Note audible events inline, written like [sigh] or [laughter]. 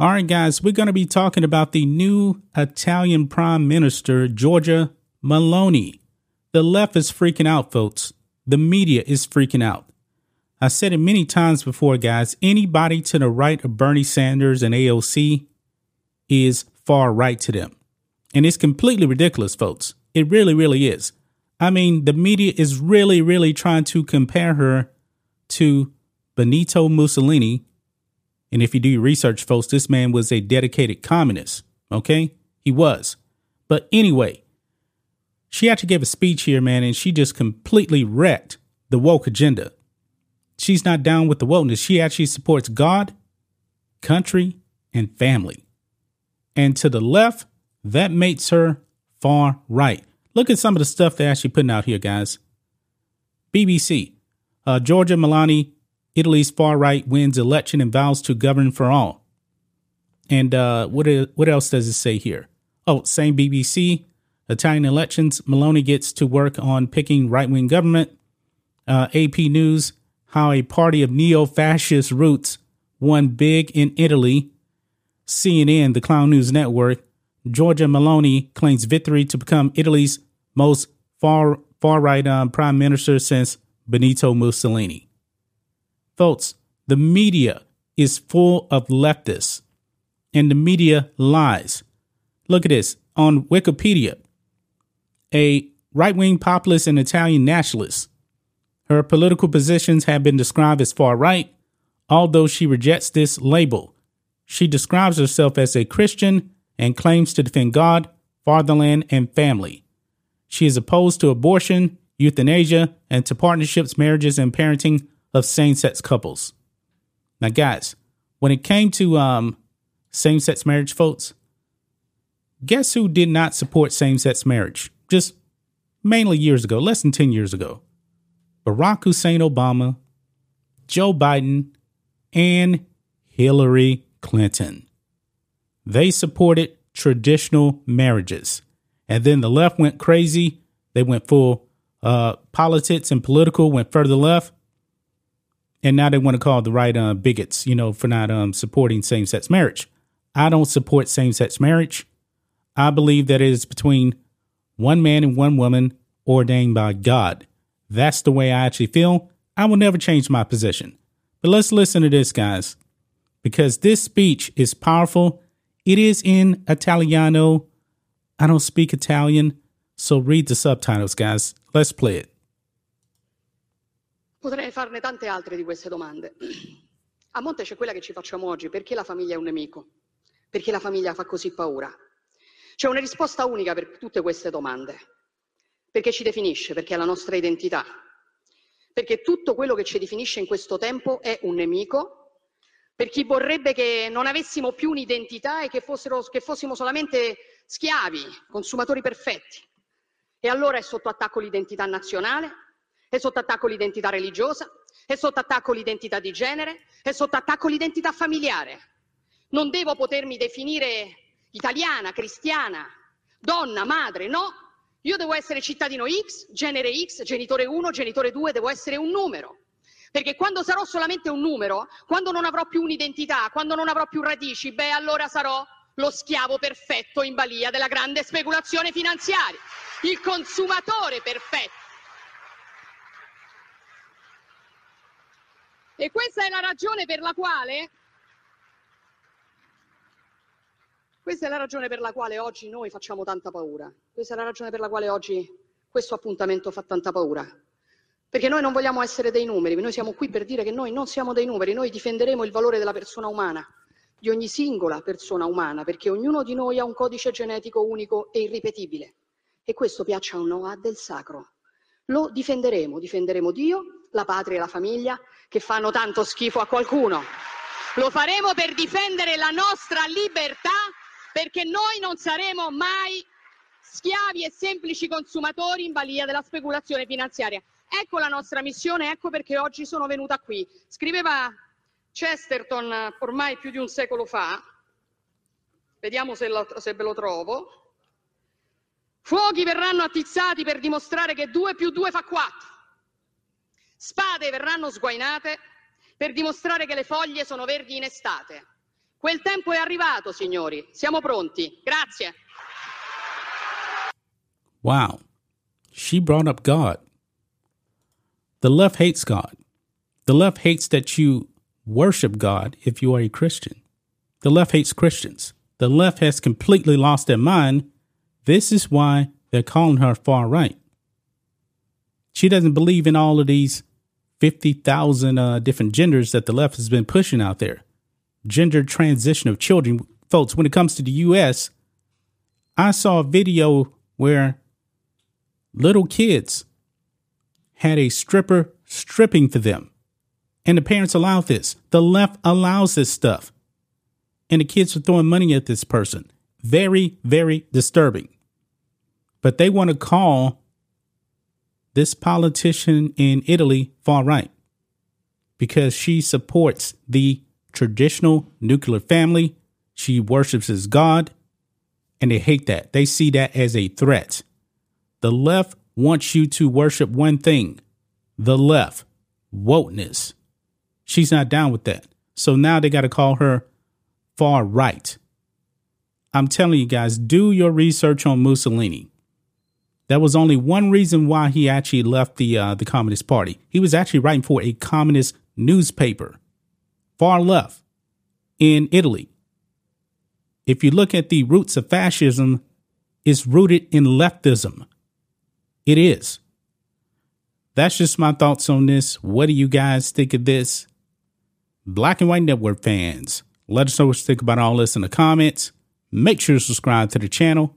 All right, guys, we're going to be talking about the new Italian Prime Minister, Giorgia Meloni. The left is freaking out, folks. The media is freaking out. I said it many times before, guys. Anybody to the right of Bernie Sanders and AOC is far right to them. And it's completely ridiculous, folks. It really, really is. I mean, the media is really, really trying to compare her to Benito Mussolini, and if you do your research, folks, this man was a dedicated communist. Okay? He was. But anyway, she actually gave a speech here, man, and she just completely wrecked the woke agenda. She's not down with the wokeness. She actually supports God, country, and family. And to the left, that makes her far right. Look at some of the stuff they're actually putting out here, guys. BBC, uh, Giorgia Meloni Italy's far right wins election and vows to govern for all. And uh, what what else does it say here? Oh, same BBC. Italian elections. Meloni gets to work on picking right wing government. Uh, AP News. How a party of neo fascist roots won big in Italy. CNN, the Clown News Network. Giorgia Meloni claims victory to become Italy's most far far right um, prime minister since Benito Mussolini. Folks, the media is full of leftists and the media lies. Look at this on Wikipedia. A right wing populist and Italian nationalist. Her political positions have been described as far right, although she rejects this label. She describes herself as a Christian and claims to defend God, fatherland, and family. She is opposed to abortion, euthanasia, and to partnerships, marriages, and parenting of same sex couples. Now, guys, when it came to um, same sex marriage, folks, guess who did not support same sex marriage? Just mainly years ago, less than 10 years ago. Barack Hussein Obama, Joe Biden, and Hillary Clinton. They supported traditional marriages. And then the left went crazy. They went full uh, politics and political, went further left and now they want to call the right uh, bigots, you know, for not um, supporting same sex marriage. I don't support same sex marriage. I believe that it is between one man and one woman ordained by God. That's the way I actually feel. I will never change my position. But let's listen to this, guys, because this speech is powerful. It is in Italiano. I don't speak Italian, so read the subtitles, guys. Let's play it. Potrei farne tante altre di queste domande. [clears throat] A monte c'è quella che ci facciamo oggi, perché la famiglia è un nemico? Perché la famiglia fa così paura? C'è una risposta unica per tutte queste domande. Perché ci definisce, perché è la nostra identità. Perché tutto quello che ci definisce in questo tempo è un nemico. Per chi vorrebbe che non avessimo più un'identità e che, fossero, che fossimo solamente schiavi, consumatori perfetti. E allora è sotto attacco l'identità nazionale, è sotto attacco l'identità religiosa, è sotto attacco l'identità di genere, è sotto attacco l'identità familiare. Non devo potermi definire italiana, cristiana, donna, madre, no. Io devo essere cittadino X, genere X, genitore 1, genitore 2, devo essere un numero. Perché quando sarò solamente un numero, quando non avrò più un'identità, quando non avrò più radici, beh allora sarò lo schiavo perfetto in balia della grande speculazione finanziaria, il consumatore perfetto. E questa è la ragione per la quale Questa è la ragione per la quale oggi noi facciamo tanta paura. Questa è la ragione per la quale oggi questo appuntamento fa tanta paura. Perché noi non vogliamo essere dei numeri, noi siamo qui per dire che noi non siamo dei numeri, noi difenderemo il valore della persona umana, di ogni singola persona umana, perché ognuno di noi ha un codice genetico unico e irripetibile. E questo, piaccia o no, ha del sacro. Lo difenderemo, difenderemo Dio, la patria e la famiglia, che fanno tanto schifo a qualcuno. Lo faremo per difendere la nostra libertà perché noi non saremo mai schiavi e semplici consumatori in balia della speculazione finanziaria. Ecco la nostra missione, ecco perché oggi sono venuta qui. Scriveva Chesterton ormai più di un secolo fa, vediamo se, lo, se ve lo trovo, fuochi verranno attizzati per dimostrare che 2 più 2 fa 4. Spade verranno sguainate per dimostrare che le foglie sono verdi in estate. Quel tempo è arrivato, signori. Siamo pronti. Grazie. Wow. She brought up God. The left hates God. The left hates that you worship God if you are a Christian. The left hates Christians. The left has completely lost their mind. This is why they're calling her far right. She doesn't believe in all of these 50,000 uh, different genders that the left has been pushing out there. Gender transition of children. Folks, when it comes to the U.S., I saw a video where little kids had a stripper stripping for them. And the parents allowed this. The left allows this stuff. And the kids are throwing money at this person. Very, very disturbing. But they want to call this politician in Italy far right because she supports the traditional nuclear family. She worships as God, and they hate that. They see that as a threat. The left wants you to worship one thing the left, wokeness. She's not down with that. So now they got to call her far right. I'm telling you guys, do your research on Mussolini. There was only one reason why he actually left the uh, the Communist Party. He was actually writing for a communist newspaper, far left, in Italy. If you look at the roots of fascism, it's rooted in leftism. It is. That's just my thoughts on this. What do you guys think of this? Black and White Network fans, let us know what you think about all this in the comments. Make sure to subscribe to the channel,